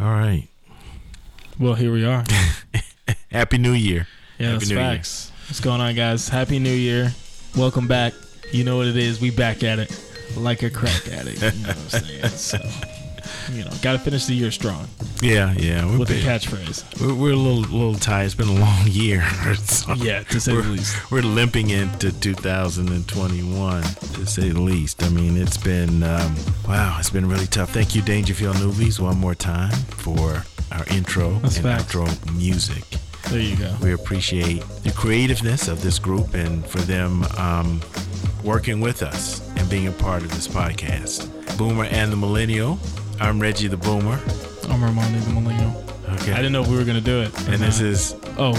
All right. Well, here we are. Happy New Year. Yeah, Happy that's New Year. facts. What's going on, guys? Happy New Year. Welcome back. You know what it is. We back at it like a crack addict. You know what I'm saying? So, you know, got to finish the year strong Yeah, yeah. We're, with a big- catchphrase. we're, we're a little, little tired. It's been a long year. So Yeah, to say the least. we're limping into 2021, to say the least. I mean, it's been, um, wow, it's been really tough. Thank you, Dangerfield Movies, one more time for our intro That's and facts. outro music. There you go. We appreciate the creativeness of this group and for them um, working with us and being a part of this podcast. Boomer and the Millennial. I'm Reggie the Boomer. I'm Armani the Millennial. Okay. I didn't know if we were gonna do it. and this not. is oh,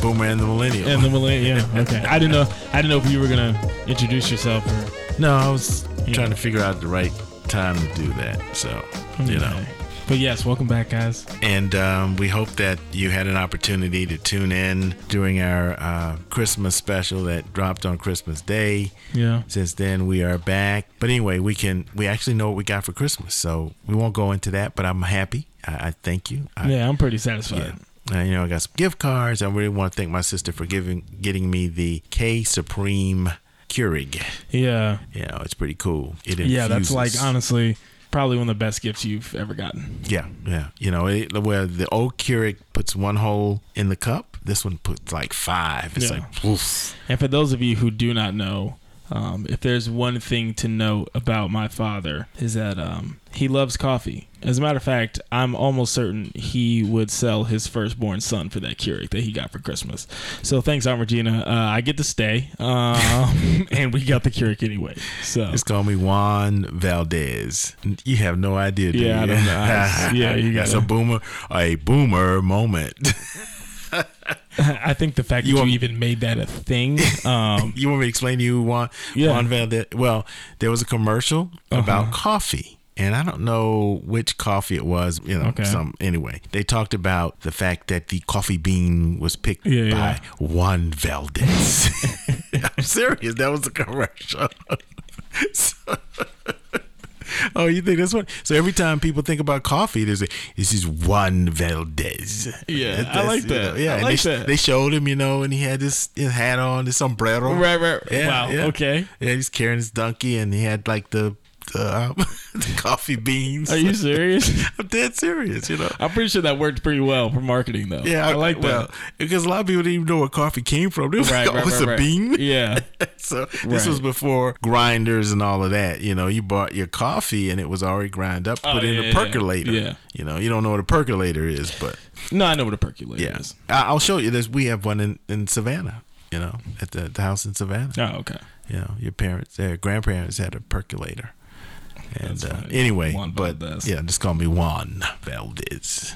Boomer and the Millennial. and the Millennial. Yeah, okay. I didn't know. I didn't know if you were gonna introduce yourself or no, I was trying to figure out the right time to do that. So, you know. But yes, welcome back, guys. And um, we hope that you had an opportunity to tune in during our uh, Christmas special that dropped on Christmas Day. Yeah. Since then, we are back. But anyway, we can we actually know what we got for Christmas, so we won't go into that. But I'm happy. I, I thank you. I, Yeah, I'm pretty satisfied. Uh, you know, I got some gift cards. I really want to thank my sister for giving getting me the K Supreme Keurig. Yeah. You know, it's pretty cool. It Yeah, that's like honestly probably one of the best gifts you've ever gotten. Yeah, yeah. You know, it, where the old Keurig puts one hole in the cup, this one puts like five. It's Yeah. like, oof. And for those of you who do not know, um, if there's one thing to note about my father is that um, he loves coffee. As a matter of fact, I'm almost certain he would sell his firstborn son for that Keurig that he got for Christmas. So thanks, Aunt Regina. Uh, I get to stay, um, and we got the Keurig anyway. So it's call me Juan Valdez. You have no idea, Yeah, I you? don't know. Yeah, you gotta- a boomer, a boomer moment. I think the fact You that want- you even made that a thing. Um, you want me to explain to you Juan, Yeah. Juan Valdez? Well, there was a commercial about Uh-huh. coffee. And I don't know which coffee it was, you know, Okay. some anyway. They talked about the fact that the coffee bean was picked Yeah, by yeah. Juan Valdez. I'm serious. That was a commercial. So- oh, you think that's what? So every time people think about coffee, there's a this is Juan Valdez. Yeah, I like that. know, yeah, I like they, that. they showed him, you know, and he had this his hat on, this sombrero. right, right. Yeah, wow. yeah. Okay. Yeah, he's carrying his donkey, and he had like the the, uh, the coffee beans. Are you serious? I'm dead serious. You know. I'm pretty sure that worked pretty well for marketing, though. Yeah, I like well, that. because a lot of people didn't even know where coffee came from. They was Right, like, right, oh, it's right, a right. bean. Yeah. so this Right. was before grinders and all of that. You know, you bought your coffee and it was already ground up, Oh, put in yeah, a yeah, percolator. yeah. You know, you don't know what a percolator is, but No, I know what a percolator yeah, is. I- I'll show you. this. we have one in, in Savannah. You know, at the, the house in Savannah. Oh, okay. You know, your parents, their grandparents had a percolator. And uh, anyway, Juan but Valdez. yeah, just call me Juan Valdez.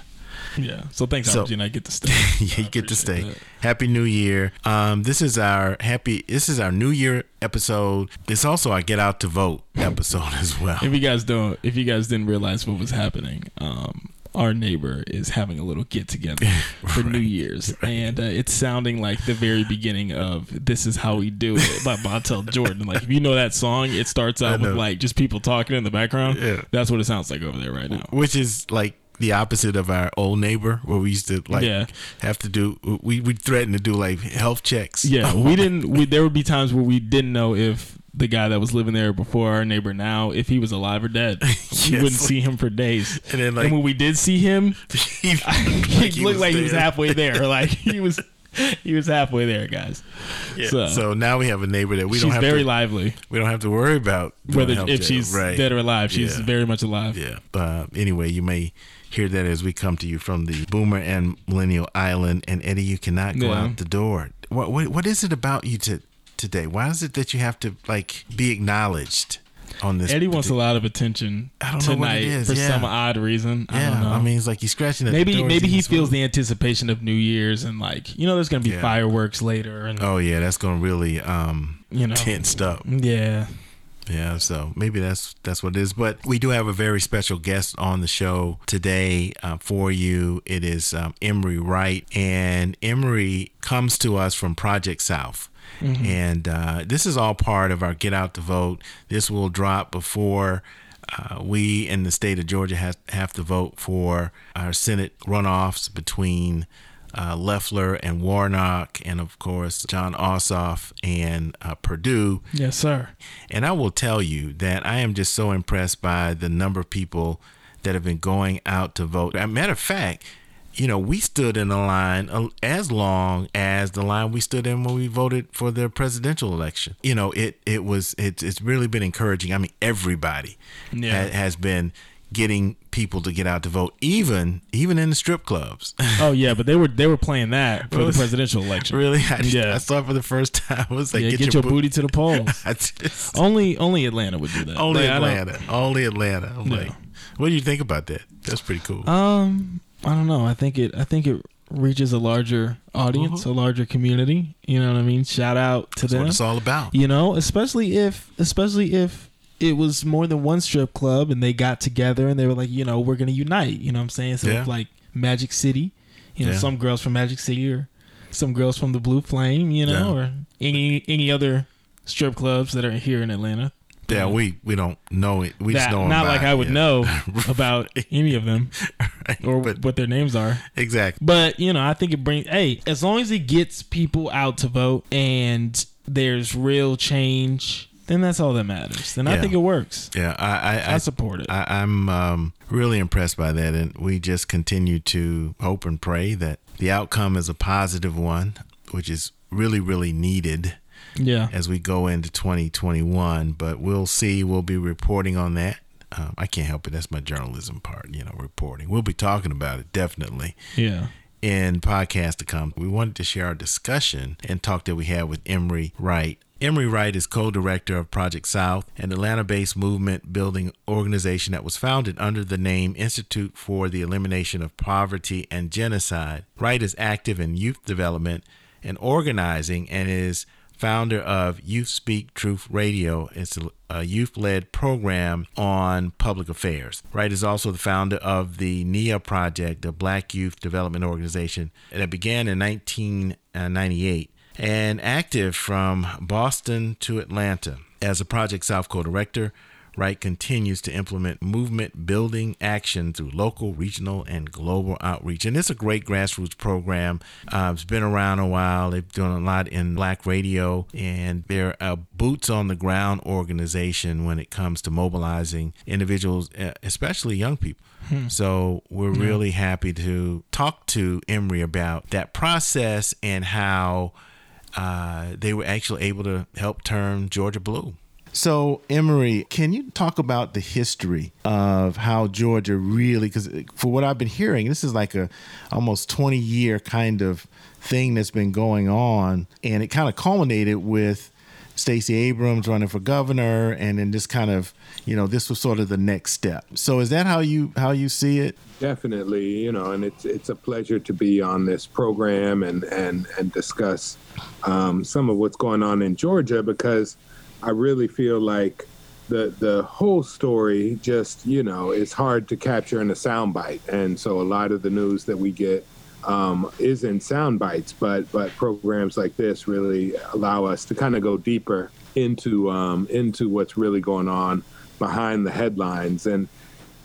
Yeah. So thanks, So- Algene. I get to stay. yeah, you get to stay. that. Happy New Year. Um, this is our happy. This is our New Year episode. It's also our Get Out to Vote episode as well. If you guys don't, if you guys didn't realize what was happening, um, our neighbor is having a little get together for New Year's, and uh, it's sounding like the very beginning of "This Is How We Do It" by Montell Jordan. Like if you know that song, it starts out with like just people talking in the background. Yeah. That's what it sounds like over there right now. Which is like the opposite of our old neighbor, where we used to like Yeah. have to do. We we threatened to do like health checks. Yeah, we didn't. We, there would be times where we didn't know if the guy that was living there before our neighbor now, if he was alive or dead. We Yes. wouldn't see him for days. And then like and when we did see him, he, he, looked like he was halfway there. Like he was, he was halfway there, guys. Yeah. So, So, now we have a neighbor that we don't have very to. lively. we don't have to worry about Whether if she's right. dead or alive, she's Yeah. very much alive. Yeah. Uh, anyway, you may hear that as we come to you from the Boomer and Millennial Island. And Eddie, you cannot go Yeah. out the door. What, what what is it about you to today? Why is it that you have to like be acknowledged on this? Eddie wants a lot of attention I don't know what tonight for yeah. some odd reason. I Yeah, don't know. I, mean, it's like he's scratching at maybe maybe he feels the anticipation of New Year's and like you know there's gonna be Yeah. fireworks later and Oh yeah, that's gonna really um you know tensed up. yeah Yeah, so maybe that's that's what it is. But we do have a very special guest on the show today uh, for you. It is um, Emery Wright, and Emery comes to us from Project South. And uh, this is all part of our Get Out the Vote. This will drop before uh, we in the state of Georgia have, have to vote for our Senate runoffs between uh, Loeffler and Warnock, and of course, Jon Ossoff and uh, Perdue. Yes, sir. And I will tell you that I am just so impressed by the number of people that have been going out to vote. As a matter of fact, you know, we stood in a line as long as the line we stood in when we voted for the presidential election. You know, it it was it's it's really been encouraging. I mean, everybody Yeah. ha- has been getting people to get out to vote, even even in the strip clubs. Oh yeah, but they were they were playing that for the presidential election. really, I, just- Yeah. I saw it for the first time. I was like, yeah, get, your, booty to the polls. Just, only only Atlanta would do that. only Like, Atlanta, only Atlanta. I'm like, what do you think about that? That's pretty cool. Um, I don't know. I think it. I think it reaches a larger audience, mm-hmm. a larger community. You know what I mean? Shout out to That's them. what it's all about. You know, especially if, especially if it was more than one strip club and they got together and they were like, you know, we're gonna unite. You know what I'm saying? So Yeah. like Magic City, you know, Yeah. some girls from Magic City or some girls from the Blue Flame, you know, Yeah. or any any other strip clubs that are here in Atlanta. Yeah, we we don't know it. We just know not like I would know about any of them Right, or but what their names are. exactly. But you know, I think it brings. Hey, as long as it gets people out to vote and there's real change, then that's all that matters. Then I think it works. Yeah, I I, I, I support it. I, I'm um, really impressed by that, and we just continue to hope and pray that the outcome is a positive one, which is really, really needed yeah. as we go into 2021. But we'll see. We'll be reporting on that. Um, I can't help it. That's my journalism part, you know, reporting. We'll be talking about it definitely Yeah. in podcast to come. We wanted to share our discussion and talk that we had with Emery Wright. Emery Wright is co-director of Project South, an Atlanta-based movement building organization that was founded under the name Institute for the Elimination of Poverty and Genocide. Wright is active in youth development and organizing and is founder of Youth Speak Truth Radio. It's a, youth led program on public affairs. Wright is also the founder of the NIA Project, a black youth development organization that began in 1998 and active from Boston to Atlanta. As a Project South co director, Wright continues to implement movement building action through local, regional, and global outreach. And it's a great grassroots program. Uh, it's been around a while. They've done a lot in black radio, and they're a boots on the ground organization when it comes to mobilizing individuals, especially young people. So we're really happy to talk to Emery about that process and how uh, they were actually able to help turn Georgia blue. So, Emery, can you talk about the history of how Georgia really? Because for what I've been hearing, this is like a almost twenty year kind of thing that's been going on, and it kind of culminated with Stacey Abrams running for governor, and then this kind of, you know, this was sort of the next step. So, is that how you how you see it? Definitely, you know, and it's it's a pleasure to be on this program and and and discuss um, some of what's going on in Georgia because I really feel like the the whole story just you know is hard to capture in a soundbite, and so a lot of the news that we get um, is in sound bites, but but programs like this really allow us to kind of go deeper into um, into what's really going on behind the headlines and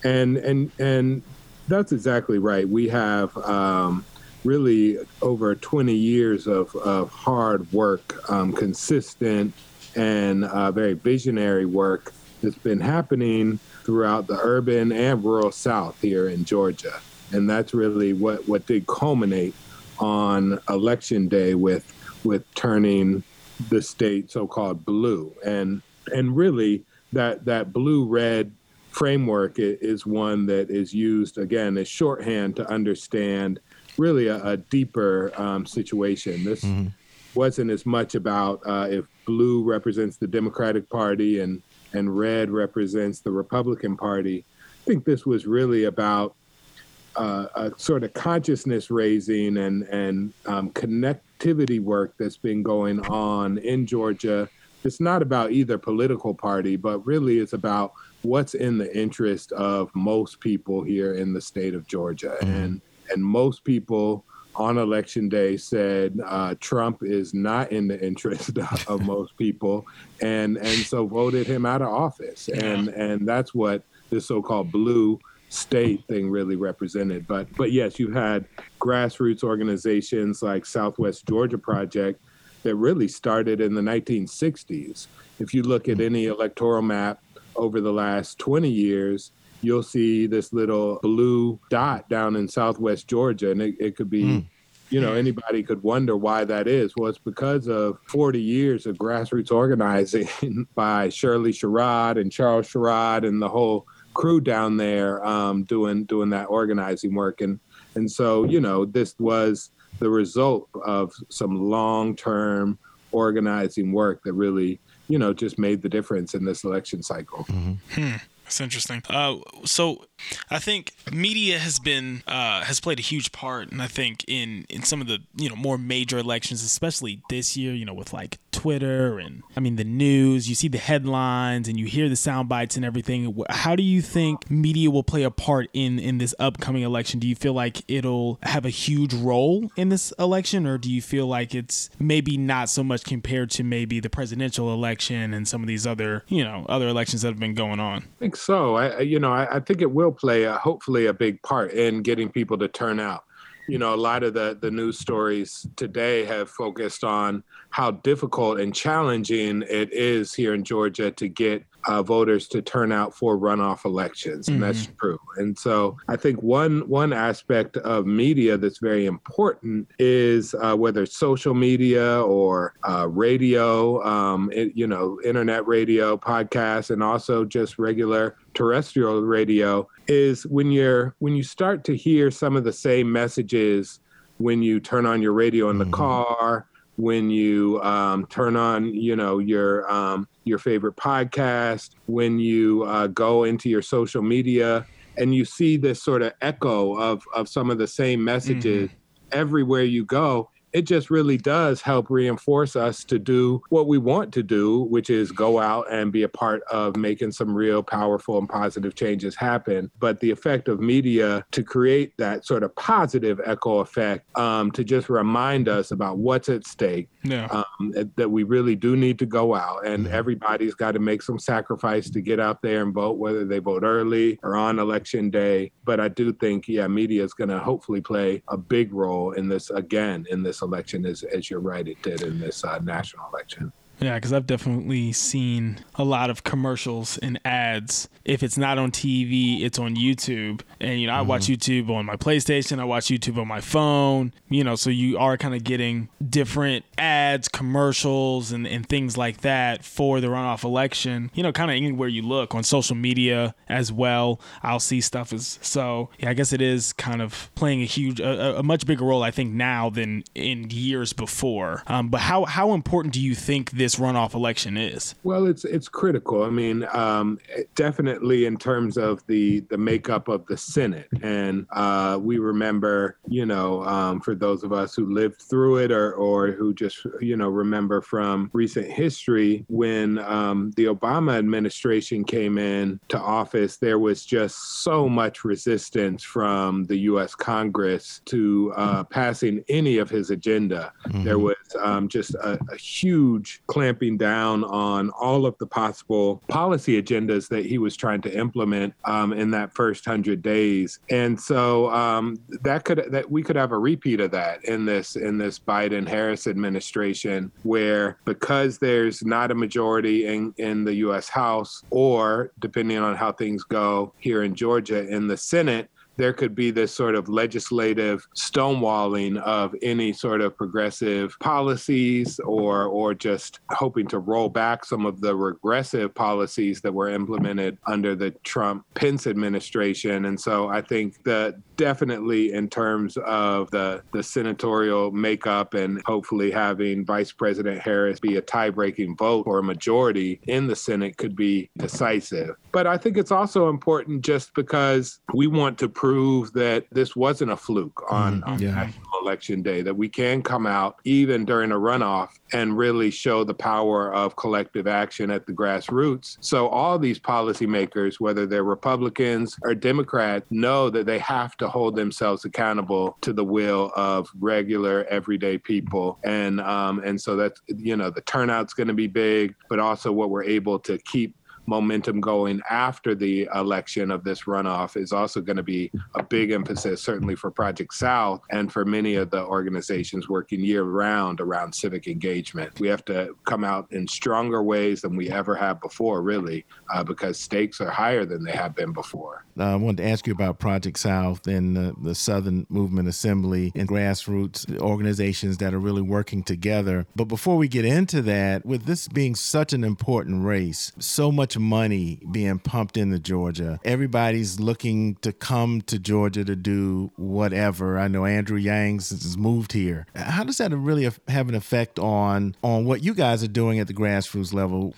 and and and that's exactly right. We have um, really over 20 years of, of hard work, um, consistent and uh, very visionary work that's been happening throughout the urban and rural South here in Georgia. And that's really what, what did culminate on election day with with turning the state so-called blue. And and really that that blue red framework is one that is used again as shorthand to understand really a, a deeper um, situation. This wasn't as much about uh, if blue represents the Democratic Party and and red represents the Republican Party. I think this was really about uh, a sort of consciousness raising and and um, connectivity work that's been going on in Georgia. It's not about either political party, but really it's about what's in the interest of most people here in the state of Georgia, and and most people on election day said uh, Trump is not in the interest of most people, and and so voted him out of office, and and that's what this so-called blue state thing really represented. But but yes, you had grassroots organizations like Southwest Georgia Project that really started in the 1960s. If you look at any electoral map over the last 20 years, you'll see this little blue dot down in Southwest Georgia, and it, it could be. Mm. You know, anybody could wonder why that is. Well, it's because of 40 years of grassroots organizing by Shirley Sherrod and Charles Sherrod and the whole crew down there um, doing doing that organizing work, and and so you know this was the result of some long term organizing work that really you know just made the difference in this election cycle. Mm-hmm. Hmm. That's interesting. Uh, so I think media has been uh, has played a huge part, and I think in in some of the you know more major elections, especially this year, you know, with like Twitter and I mean the news, you see the headlines and you hear the sound bites and everything. How do you think media will play a part in in this upcoming election? Do you feel like it'll have a huge role in this election, or do you feel like it's maybe not so much compared to maybe the presidential election and some of these other you know other elections that have been going on? I think so. I you know I, I think it will play a, hopefully a big part in getting people to turn out. You know, a lot of the the news stories today have focused on how difficult and challenging it is here in Georgia to get uh, voters to turn out for runoff elections, and mm-hmm. that's true. And so, I think one one aspect of media that's very important is uh, whether it's social media or uh, radio, um, it, you know, internet radio, podcasts, and also just regular terrestrial radio. Is when you're when you start to hear some of the same messages when you turn on your radio in the mm-hmm. car when you um, turn on, you know, your um, your favorite podcast, when you uh, go into your social media, and you see this sort of echo of of some of the same messages mm-hmm. everywhere you go it just really does help reinforce us to do what we want to do, which is go out and be a part of making some real powerful and positive changes happen. But the effect of media to create that sort of positive echo effect, um, to just remind us about what's at stake, yeah. um, that we really do need to go out and everybody's got to make some sacrifice to get out there and vote, whether they vote early or on election day. But I do think, yeah, media is going to hopefully play a big role in this again in this election, as as you're right, it did in this uh, national election. Yeah, because I've definitely seen a lot of commercials and ads. If it's not on TV, it's on YouTube. And, you know, I mm-hmm. watch YouTube on my PlayStation, I watch YouTube on my phone, you know, so you are kind of getting different ads, commercials, and, and things like that for the runoff election. You know, kind of anywhere you look on social media as well, I'll see stuff as so. Yeah, I guess it is kind of playing a huge, a, a much bigger role, I think, now than in years before. Um, but how, how important do you think this? This runoff election is? Well, it's it's critical. I mean, um, definitely in terms of the the makeup of the Senate, and uh, we remember, you know, um, for those of us who lived through it or or who just you know remember from recent history when um, the Obama administration came in to office, there was just so much resistance from the U.S. Congress to uh, passing any of his agenda. Mm-hmm. There was um, just a, a huge clamping down on all of the possible policy agendas that he was trying to implement um, in that first hundred days. And so um, that could that we could have a repeat of that in this in this Biden Harris administration, where because there's not a majority in in the U.S. House, or depending on how things go here in Georgia in the Senate, there could be this sort of legislative stonewalling of any sort of progressive policies or or just hoping to roll back some of the regressive policies that were implemented under the Trump Pence administration. And so I think that definitely in terms of the the senatorial makeup and hopefully having Vice President Harris be a tie-breaking vote or a majority in the Senate could be decisive. But I think it's also important just because we want to prove that this wasn't a fluke on, mm, yeah. national election day, that we can come out even during a runoff and really show the power of collective action at the grassroots. So all these policymakers, whether they're Republicans or Democrats, know that they have to hold themselves accountable to the will of regular, everyday people. And um, and so that's you know the turnout's going to be big, but also what we're able to keep momentum going after the election of this runoff is also going to be a big emphasis, certainly for Project South and for many of the organizations working year round around civic engagement. We have to come out in stronger ways than we ever have before, really, uh, because stakes are higher than they have been before. Uh, I wanted to ask you about Project South and uh, the Southern Movement Assembly and grassroots organizations that are really working together. But before we get into that, with this being such an important race, so much money being pumped into Georgia, everybody's looking to come to Georgia to do whatever. I know Andrew Yang has moved here. How does that really have an effect on on what you guys are doing at the grassroots level?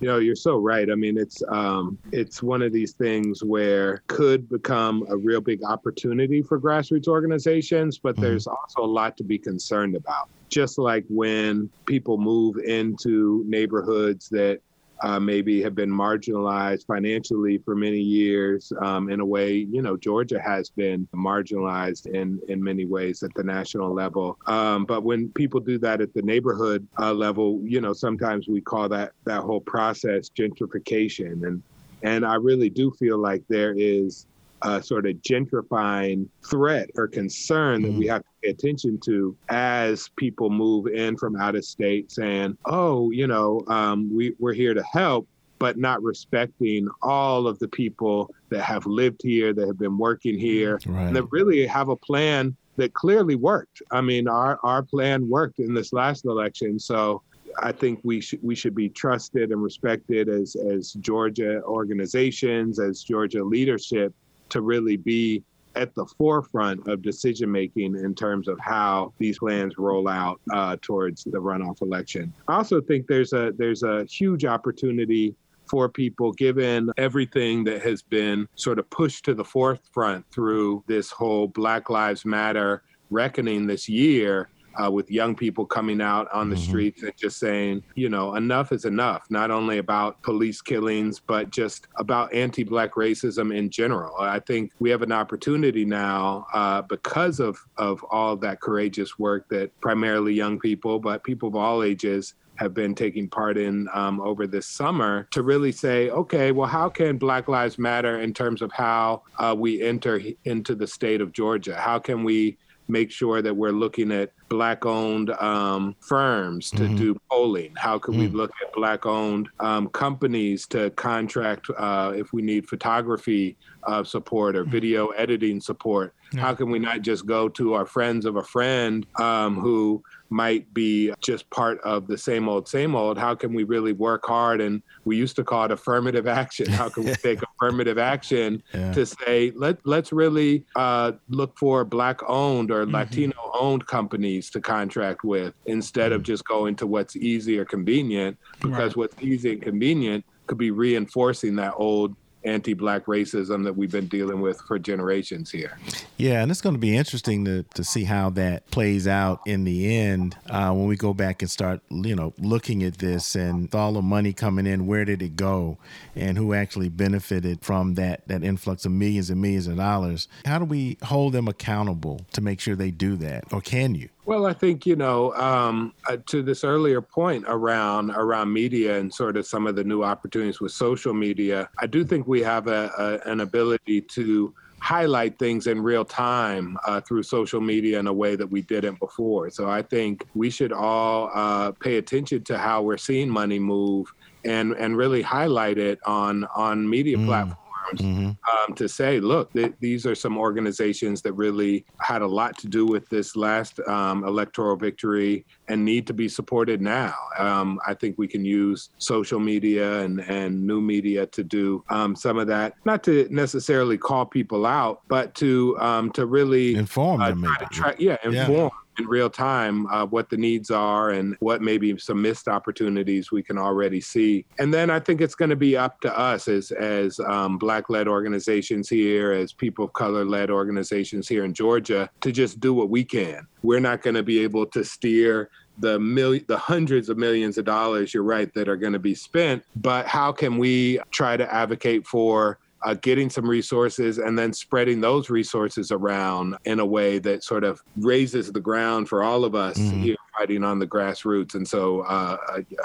You know, you're so right. I mean, it's um, it's one of these things where could become a real big opportunity for grassroots organizations, but mm-hmm. there's also a lot to be concerned about. Just like when people move into neighborhoods that uh, maybe have been marginalized financially for many years um, in a way, you know, Georgia has been marginalized in, in many ways at the national level. Um, but when people do that at the neighborhood uh, level, you know, sometimes we call that that whole process gentrification. And and I really do feel like there is a sort of gentrifying threat or concern mm-hmm. that we mm-hmm. have to pay attention to as people move in from out of state saying, oh, you know, um, we, we're here to help, but not respecting all of the people that have lived here, that have been working here, right. and that really have a plan that clearly worked. I mean, our, our plan worked in this last election. So I think we should we should be trusted and respected as as Georgia organizations, as Georgia leadership to really be at the forefront of decision making in terms of how these plans roll out uh, towards the runoff election. I also think there's a there's a huge opportunity for people given everything that has been sort of pushed to the forefront through this whole Black Lives Matter reckoning this year uh, with young people coming out on the mm-hmm. streets and just saying, you know, enough is enough, not only about police killings, but just about anti Black racism in general. I think we have an opportunity now uh, because of, of all of that courageous work that primarily young people, but people of all ages, have been taking part in um, over this summer to really say, okay, well, how can Black Lives Matter in terms of how uh, we enter into the state of Georgia? How can we make sure that we're looking at black owned um, firms to mm-hmm. do polling? How can mm we look at black owned um, companies to contract uh, if we need photography uh, support or mm video editing support? Yeah. How can we not just go to our friends of a friend um, who might be just part of the same old, same old. How can we really work hard? And we used to call it affirmative action. How can we take affirmative action yeah. to say let let's really uh, look for black owned or mm-hmm. Latino owned companies to contract with instead mm-hmm. of just going to what's easy or convenient because right. what's easy and convenient could be reinforcing that old anti-black racism that we've been dealing with for generations here. Yeah, and it's going to be interesting to, to see how that plays out in the end uh, when we go back and start, you know, looking at this and all the money coming in, where did it go, and who actually benefited from that that influx of millions and millions of dollars. How do we hold them accountable to make sure they do that, or can you? Well, I think you know um, uh, to this earlier point around around media and sort of some of the new opportunities with social media. I do think we have a, a an ability to highlight things in real time uh, through social media in a way that we didn't before. So I think we should all uh, pay attention to how we're seeing money move and and really highlight it on on media mm. platforms mm-hmm. um, to say, look, th- these are some organizations that really had a lot to do with this last um, electoral victory and need to be supported now. Um, I think we can use social media and, and new media to do um, some of that, not to necessarily call people out, but to um, to really inform uh, them. Tra- yeah, inform. Yeah in real time uh, what the needs are and what maybe some missed opportunities we can already see. And then I think it's going to be up to us as as um, black-led organizations here, as people of color-led organizations here in Georgia, to just do what we can. We're not going to be able to steer the million, the hundreds of millions of dollars. You're right that are going to be spent, but how can we try to advocate for uh, getting some resources and then spreading those resources around in a way that sort of raises the ground for all of us mm-hmm. here fighting on the grassroots. And so, uh,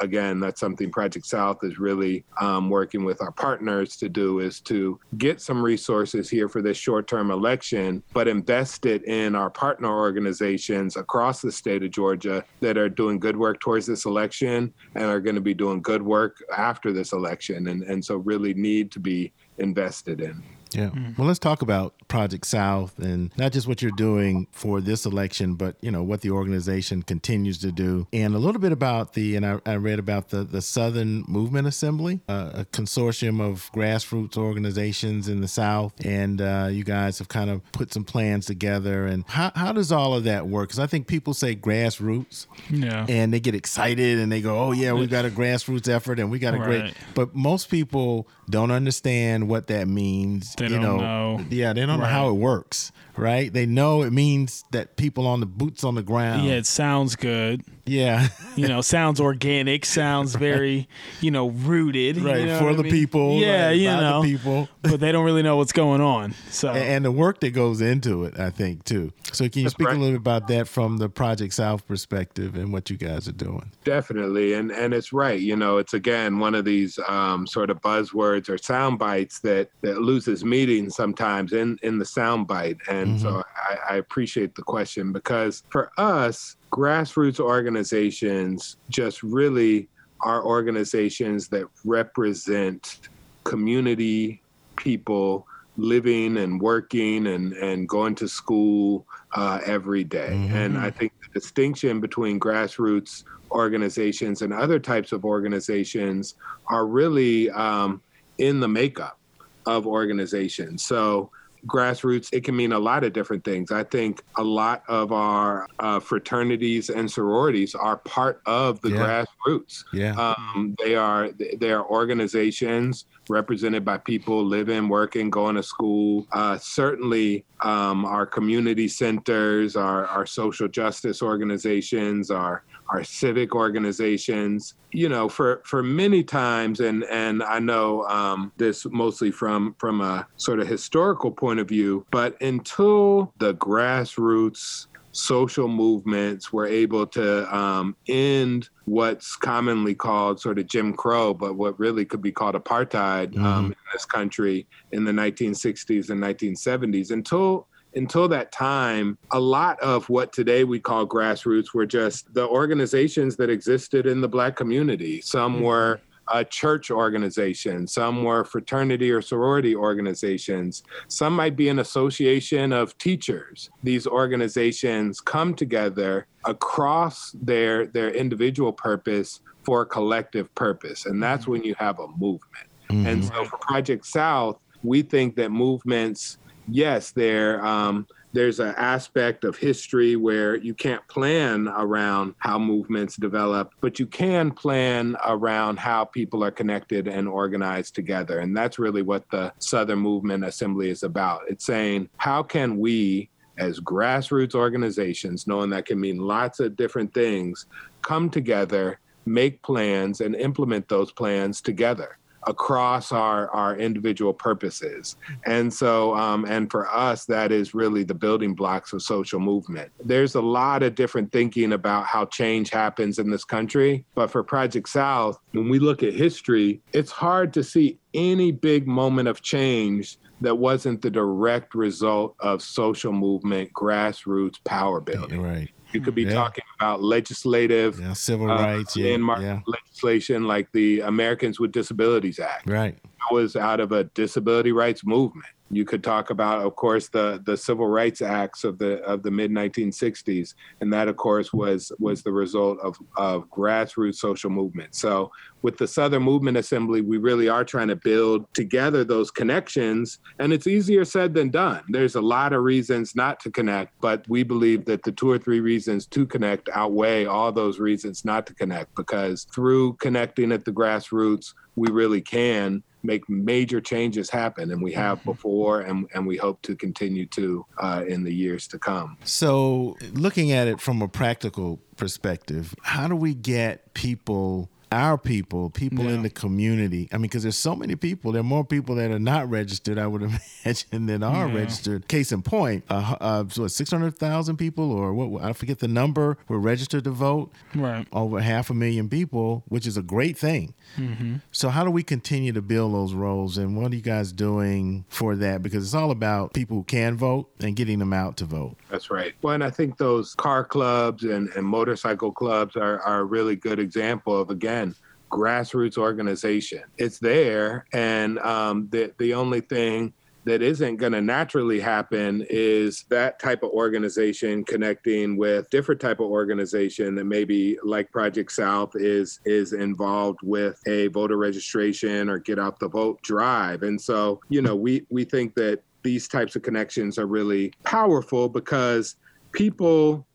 again, that's something Project South is really um, working with our partners to do is to get some resources here for this short-term election, but invest it in our partner organizations across the state of Georgia that are doing good work towards this election and are going to be doing good work after this election. And, and so really need to be invested in. Yeah. Mm-hmm. Well, let's talk about Project South and not just what you're doing for this election, but you know what the organization continues to do, and a little bit about the. And I, I read about the the Southern Movement Assembly, uh, a consortium of grassroots organizations in the South, and uh, you guys have kind of put some plans together. And how how does all of that work? Because I think people say grassroots, yeah, and they get excited and they go, "Oh yeah, we've got a grassroots effort and we got a right. great." But most people don't understand what that means. They you know, know, Yeah, they don't right. know how it works right? They know it means that people on the boots on the ground. Yeah, it sounds good. Yeah. you know, sounds organic, sounds very, you know, rooted. Right, you know for the mean? people. Yeah, right, you know. people. but they don't really know what's going on. So and, and, the work that goes into it, I think, too. So can you That's speak right. a little bit about that from the Project South perspective and what you guys are doing? Definitely. And and it's right. You know, it's again one of these um, sort of buzzwords or sound bites that that loses meaning sometimes in in the sound bite. And and mm-hmm. so I, I appreciate the question because for us, grassroots organizations just really are organizations that represent community people living and working and, and going to school uh, every day. Mm-hmm. And I think the distinction between grassroots organizations and other types of organizations are really um, in the makeup of organizations. So grassroots, it can mean a lot of different things. I think a lot of our uh, fraternities and sororities are part of the yeah. grassroots. Yeah. Um, they are they are organizations represented by people living, working, going to school. Uh, certainly, um, our community centers, our, our social justice organizations, our our civic organizations. You know, for for many times, and and I know um, this mostly from from a sort of historical point of view, but until the grassroots social movements were able to um, end what's commonly called sort of Jim Crow, but what really could be called apartheid um, mm-hmm. um, in this country in the 1960s and 1970s. Until until that time, a lot of what today we call grassroots were just the organizations that existed in the Black community. Some mm-hmm. were a church organization, some were fraternity or sorority organizations, some might be an association of teachers. These organizations come together across their, their individual purpose for a collective purpose, and that's mm-hmm. when you have a movement. Mm-hmm. And so for Project South, we think that movements yes, there um, there's an aspect of history where you can't plan around how movements develop, but you can plan around how people are connected and organized together. And that's really what the Southern Movement Assembly is about. It's saying, how can we, as grassroots organizations, knowing that can mean lots of different things, come together, make plans, and implement those plans together? Across our our individual purposes. And so um, and for us that is really the building blocks of social movement. There's a lot of different thinking about how change happens in this country but for project south when we look at history it's hard to see any big moment of change that wasn't the direct result of social movement grassroots power building. Right you could be yeah. talking about legislative, yeah, civil uh, rights, yeah, yeah. legislation like the Americans with Disabilities Act. Right. That was out of a disability rights movement. You could talk about, of course, the the civil rights acts of the of the mid 1960s, and that, of course, was was the result of of grassroots social movement. So, with the Southern Movement Assembly, we really are trying to build together those connections, and it's easier said than done. There's a lot of reasons not to connect, but we believe that the two or three reasons to connect outweigh all those reasons not to connect, because through connecting at the grassroots, we really can make major changes happen, and we have mm-hmm. before, and, and we hope to continue to uh, in the years to come. So, looking at it from a practical perspective, how do we get people our people, people Yeah. in the community. I mean, because there's so many people. There are more people that are not registered, I would imagine, than are Yeah. registered. Case in point, uh, uh, so six hundred thousand people, or what? I forget the number, were registered to vote. Right. Over half a million people, which is a great thing. Mm-hmm. So, how do we continue to build those roles, and what are you guys doing for that? Because it's all about people who can vote and getting them out to vote. That's right. Well, and I think those car clubs and, and motorcycle clubs are, are a really good example of, again, grassroots organization. It's there, and um, the the only thing that isn't going to naturally happen is that type of organization connecting with different type of organization that maybe like project south is is involved with a voter registration or get out the vote drive and so you know we we think that these types of connections are really powerful because people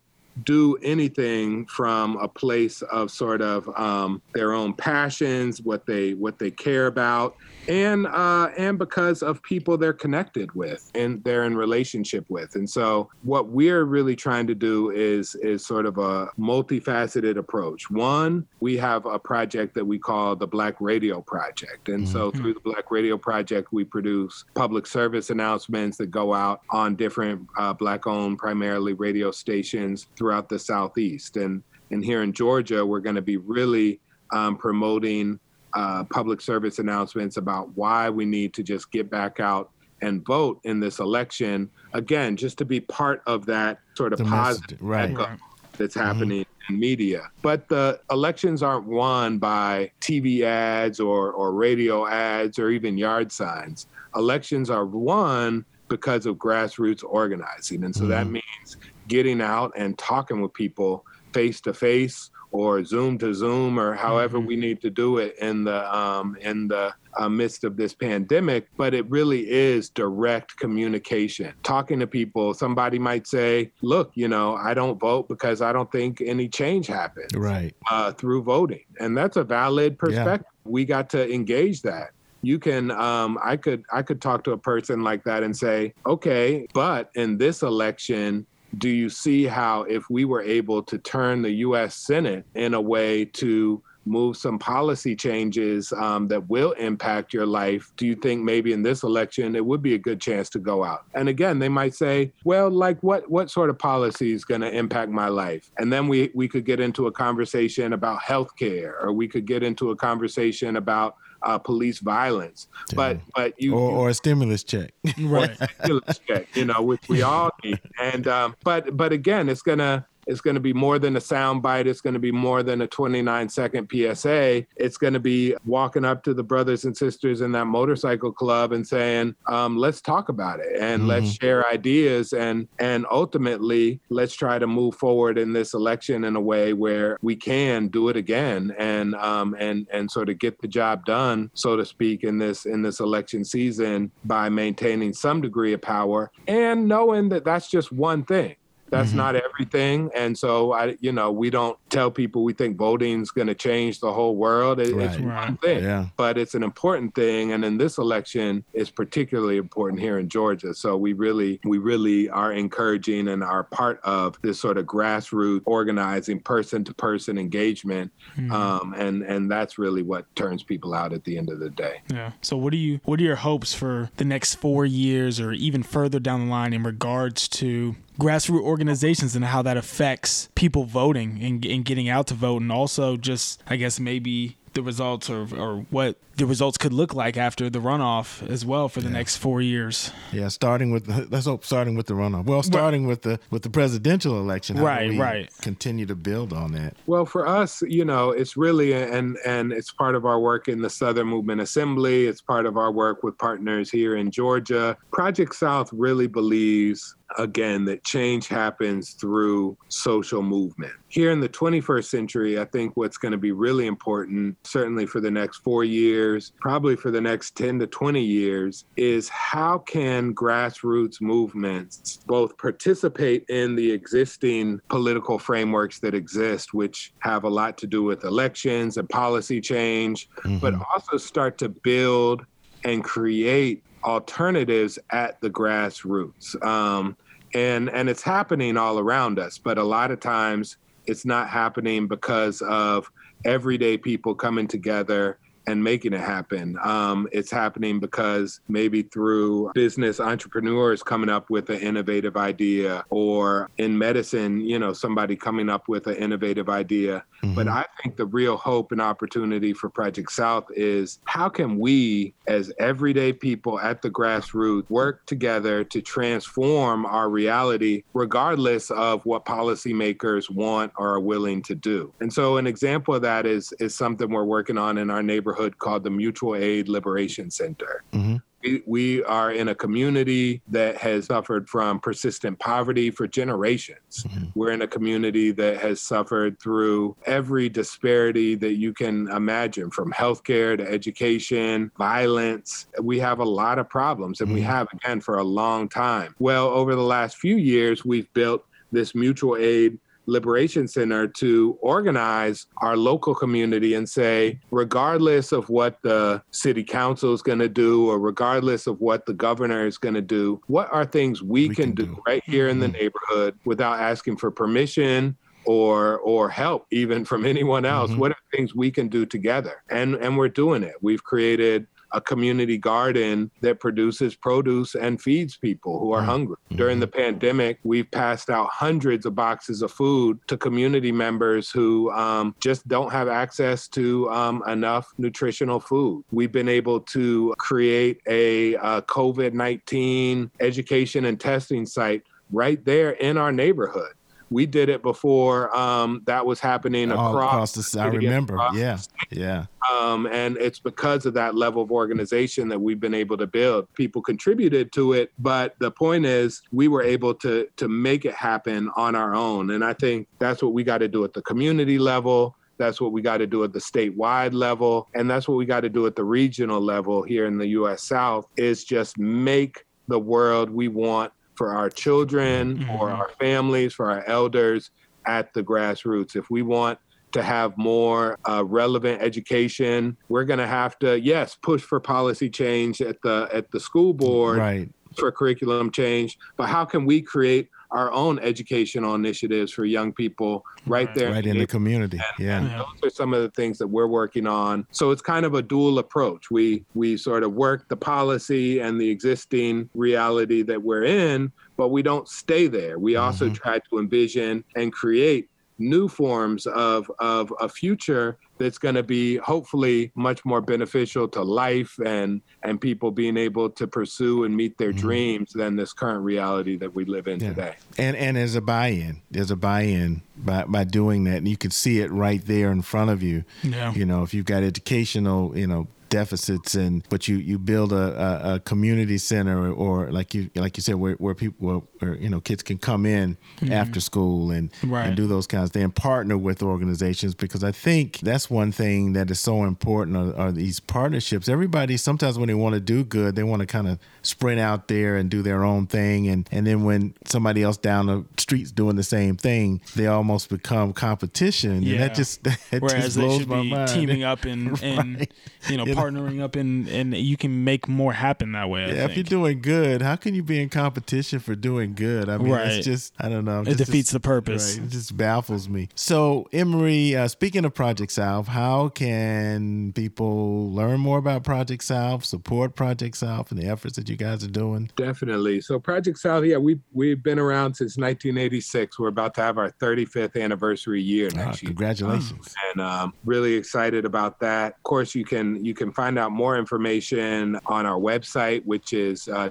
do anything from a place of sort of um, their own passions, what they what they care about, and uh, and because of people they're connected with and they're in relationship with. And so, what we're really trying to do is is sort of a multifaceted approach. One, we have a project that we call the Black Radio Project, and so through the Black Radio Project, we produce public service announcements that go out on different uh, Black-owned, primarily radio stations throughout the Southeast. And and here in Georgia, we're going to be really um, promoting uh, public service announcements about why we need to just get back out and vote in this election. Again, just to be part of that sort of The positive message, right. echo that's happening in media. But the elections aren't won by TV ads or, or radio ads or even yard signs. Elections are won because of grassroots organizing. And so that means getting out and talking with people face to face or zoom to zoom or however we need to do it in the um, in the uh, midst of this pandemic but it really is direct communication talking to people somebody might say look you know i don't vote because i don't think any change happens Right. uh, through voting, and that's a valid perspective. We got to engage that. You can, um, I could, I could talk to a person like that and say, okay, but in this election, do you see how if we were able to turn the U.S. Senate in a way to move some policy changes um, that will impact your life, do you think maybe in this election it would be a good chance to go out? And again, they might say, well, like what what sort of policy is going to impact my life? And then we we could get into a conversation about healthcare, or we could get into a conversation about uh, police violence. But but you, Or, you or a stimulus check. Right. stimulus check, you know, which we all need. And um, but but again, it's gonna it's gonna be more than a sound bite. It's gonna be more than a 29 second PSA. It's gonna be walking up to the brothers and sisters in that motorcycle club and saying, um, "Let's talk about it and let's share ideas and and ultimately let's try to move forward in this election in a way where we can do it again and um, and and sort of get the job done, so to speak, in this in this election season by maintaining some degree of power and knowing that that's just one thing. That's not everything, and so I, you know, we don't tell people we think voting's going to change the whole world. It, It's Right. one thing, Yeah. but it's an important thing, and in this election, it's particularly important here in Georgia. So we really, we really are encouraging and are part of this sort of grassroots organizing, person-to-person engagement, um, and and that's really what turns people out at the end of the day. Yeah. So what do you what are your hopes for the next four years or even further down the line in regards to grassroots organizations and how that affects people voting and, and getting out to vote and also just I guess maybe the results or, or what the results could look like after the runoff as well for the next four years. Yeah, starting with let's hope starting with the runoff. Well, starting with the with the presidential election. how do Right, we right. Continue to build on that. Well, for us, you know, it's really and and it's part of our work in the Southern Movement Assembly. It's part of our work with partners here in Georgia. Project South really believes again that change happens through social movement. Here in the 21st century, I think what's going to be really important, certainly for the next 4 years, probably for the next 10 to 20 years, is how can grassroots movements both participate in the existing political frameworks that exist, which have a lot to do with elections and policy change, but mm-hmm. also start to build and create alternatives at the grassroots. Um, and and it's happening all around us, but a lot of times it's not happening because of everyday people coming together and making it happen. Um, it's happening because maybe through business entrepreneurs coming up with an innovative idea, or in medicine, you know, somebody coming up with an innovative idea. Mm-hmm. But I think the real hope and opportunity for Project South is how can we, as everyday people at the grassroots, work together to transform our reality, regardless of what policymakers want or are willing to do. And so, an example of that is is something we're working on in our neighborhood neighborhood called the Mutual Aid Liberation Center. Mm-hmm. We, we are in a community that has suffered from persistent poverty for generations. Mm-hmm. We're in a community that has suffered through every disparity that you can imagine from healthcare to education, violence. We have a lot of problems, and mm-hmm. we have, again, for a long time. Well, over the last few years, we've built this mutual aid Liberation Center to organize our local community and say, regardless of what the city council is going to do or regardless of what the governor is going to do, what are things we, we can, can, do, do right here mm-hmm. in the mm-hmm. neighborhood without asking for permission or or help even from anyone else mm-hmm. what are things we can do together and and we're doing it we've created a community garden that produces produce and feeds people who are hungry. Mm-hmm. During the pandemic, we've passed out hundreds of boxes of food to community members who um, just don't have access to um, enough nutritional food. We've been able to create a, a COVID 19 education and testing site right there in our neighborhood. We did it before um, that was happening across, across the. I remember. Yeah, yeah. Um, and it's because of that level of organization that we've been able to build. People contributed to it, but the point is, we were able to to make it happen on our own. And I think that's what we got to do at the community level. That's what we got to do at the statewide level, and that's what we got to do at the regional level here in the U.S. South. Is just make the world we want for our children, mm-hmm. for our families, for our elders at the grassroots. If we want to have more uh, relevant education, we're going to have to, yes, push for policy change at the at the school board right. for curriculum change. But how can we create our own educational initiatives for young people right there right in the community. and, yeah. And those are some of the things that we're working on. So it's kind of a dual approach. We we sort of work the policy and the existing reality that we're in but we don't stay there. We also mm-hmm. try to envision and create new forms of, of a future that's going to be hopefully much more beneficial to life and and people being able to pursue and meet their mm-hmm. dreams than this current reality that we live in yeah. today. And and there's a buy-in. There's a buy-in by by doing that, and you can see it right there in front of you. Yeah. You know, if you've got educational, you know, deficits and but you you build a, a, a community center or, or, like you like you said where, where people where, you know kids can come in mm-hmm. after school and right. and do those kinds of things and partner with organizations because I think that's one thing that is so important are, are these partnerships everybody sometimes when they want to do good they want to kind of sprint out there and do their own thing and and then when somebody else down the street's doing the same thing they almost become competition yeah. and that just that whereas just blows they should my be mind. teaming up and, and you know partnering up and and you can make more happen that way. I yeah, think. if you're doing good, how can you be in competition for doing good? I mean, right. it's just I don't know. It defeats just, the purpose. Right, it just baffles me. So, Emery, uh, speaking of Project South, how can people learn more about Project South, support Project South, and the efforts that you guys are doing? Definitely. So, Project South, yeah, we we've been around since 1986. We're about to have our 35th anniversary year ah, next year. Congratulations! And um, really excited about that. Of course, you can you can can find out more information on our website, which is uh,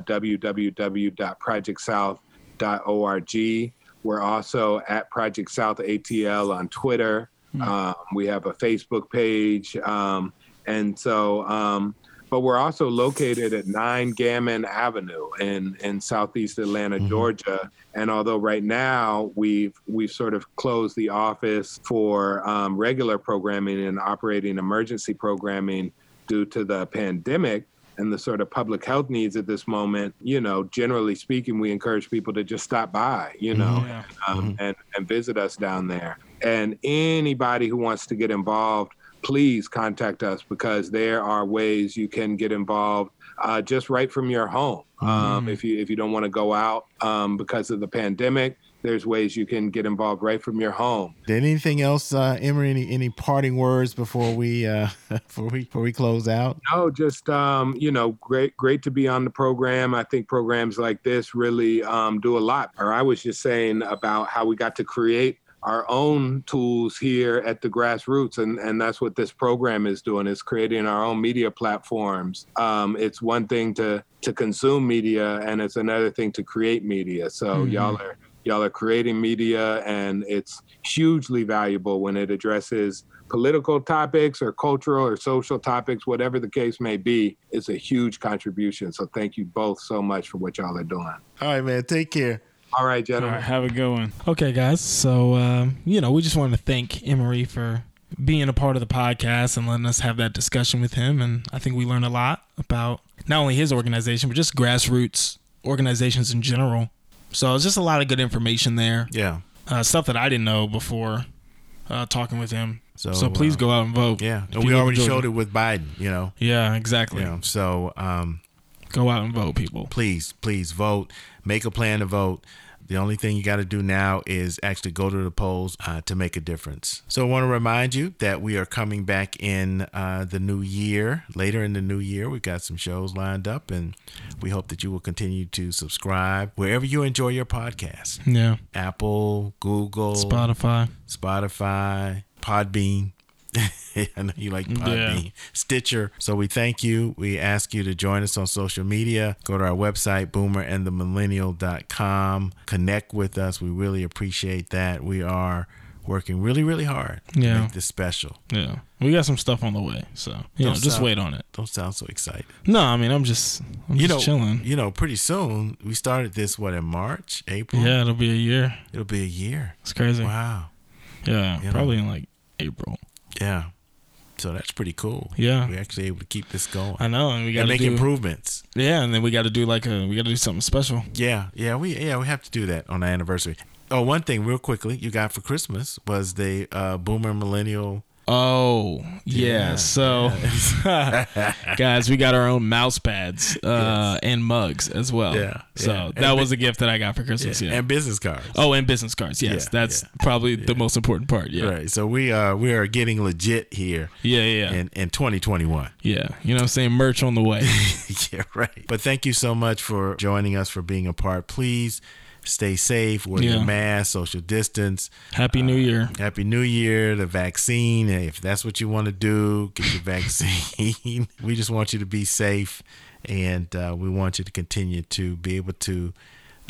www.projectsouth.org. We're also at Project South ATL on Twitter. Mm-hmm. Um, we have a Facebook page. Um, and so, um, but we're also located at 9 Gammon Avenue in, in Southeast Atlanta, mm-hmm. Georgia. And although right now we've we've sort of closed the office for um, regular programming and operating emergency programming due to the pandemic and the sort of public health needs at this moment, you know, generally speaking, we encourage people to just stop by, you know, yeah. um, mm-hmm. and, and visit us down there. And anybody who wants to get involved, please contact us because there are ways you can get involved uh, just right from your home. Um, mm-hmm. If you if you don't want to go out um, because of the pandemic, there's ways you can get involved right from your home. Anything else, uh, Emery? Any any parting words before we uh, before we before we close out? No, just um, you know, great great to be on the program. I think programs like this really um, do a lot. Or I was just saying about how we got to create our own tools here at the grassroots and, and that's what this program is doing is creating our own media platforms um, it's one thing to to consume media and it's another thing to create media so mm-hmm. y'all are y'all are creating media and it's hugely valuable when it addresses political topics or cultural or social topics whatever the case may be it's a huge contribution so thank you both so much for what y'all are doing all right man take care all right, gentlemen. All right, have a good one. Okay, guys. So, um, you know, we just wanted to thank Emery for being a part of the podcast and letting us have that discussion with him. And I think we learned a lot about not only his organization, but just grassroots organizations in general. So it's just a lot of good information there. Yeah. Uh, stuff that I didn't know before uh, talking with him. So, so please uh, go out and vote. Yeah. We already showed it with Biden, you know. Yeah, exactly. Yeah. so um, go out and vote, people. Please, please vote. Make a plan to vote. The only thing you got to do now is actually go to the polls uh, to make a difference. So I want to remind you that we are coming back in uh, the new year. Later in the new year, we've got some shows lined up, and we hope that you will continue to subscribe wherever you enjoy your podcast. Yeah. Apple, Google, Spotify, Spotify, Podbean. I know you like Podbean, yeah. Stitcher. So we thank you. We ask you to join us on social media. Go to our website, boomerandthemillennial.com. Connect with us. We really appreciate that. We are working really, really hard yeah. to make this special. Yeah. We got some stuff on the way. So, you don't know, just wait on it. Don't sound so excited. No, I mean, I'm just, I'm you just know, chilling. You know, pretty soon, we started this, what, in March, April? Yeah, it'll be a year. It'll be a year. It's crazy. Wow. Yeah, you probably know. in like April. Yeah. So that's pretty cool. Yeah, we're actually able to keep this going. I know, and we got to make do, improvements. Yeah, and then we got to do like a we got to do something special. Yeah, yeah, we yeah we have to do that on the anniversary. Oh, one thing real quickly, you got for Christmas was the uh, Boomer Millennial Oh yeah, yeah. so guys, we got our own mouse pads uh, yes. and mugs as well. Yeah, so yeah. that and was a gift that I got for Christmas. Yeah, and business cards. Oh, and business cards. Yes, that's probably the most important part. Yeah, right. So we are we are getting legit here. Yeah, yeah. In in 2021. Yeah, you know, what I'm saying merch on the way. yeah, right. But thank you so much for joining us for being a part. Please stay safe, wear yeah. your mask, social distance. Happy New Year. Uh, Happy New Year. The vaccine, if that's what you want to do, get your vaccine. we just want you to be safe, and uh, we want you to continue to be able to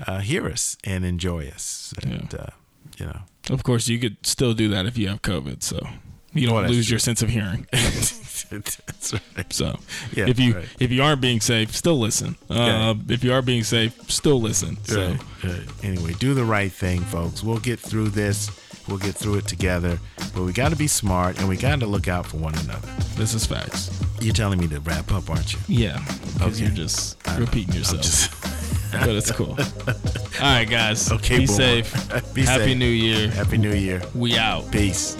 uh, hear us and enjoy us. And, yeah. Uh, you know, of course, you could still do that if you have COVID. So you don't lose true. your sense of hearing. That's right. So, yeah, if you right. if you aren't being safe, still listen. Uh, If you are being safe, still listen. So, right. anyway, do the right thing, folks. We'll get through this. We'll get through it together. But we got to be smart and we got to look out for one another. This is facts. You're telling me to wrap up, aren't you? Yeah, because okay. you're just repeating yourself. Just but it's cool. All right, guys. Okay, be boy. safe. be Happy safe. New Year. Happy New Year. We out. Peace.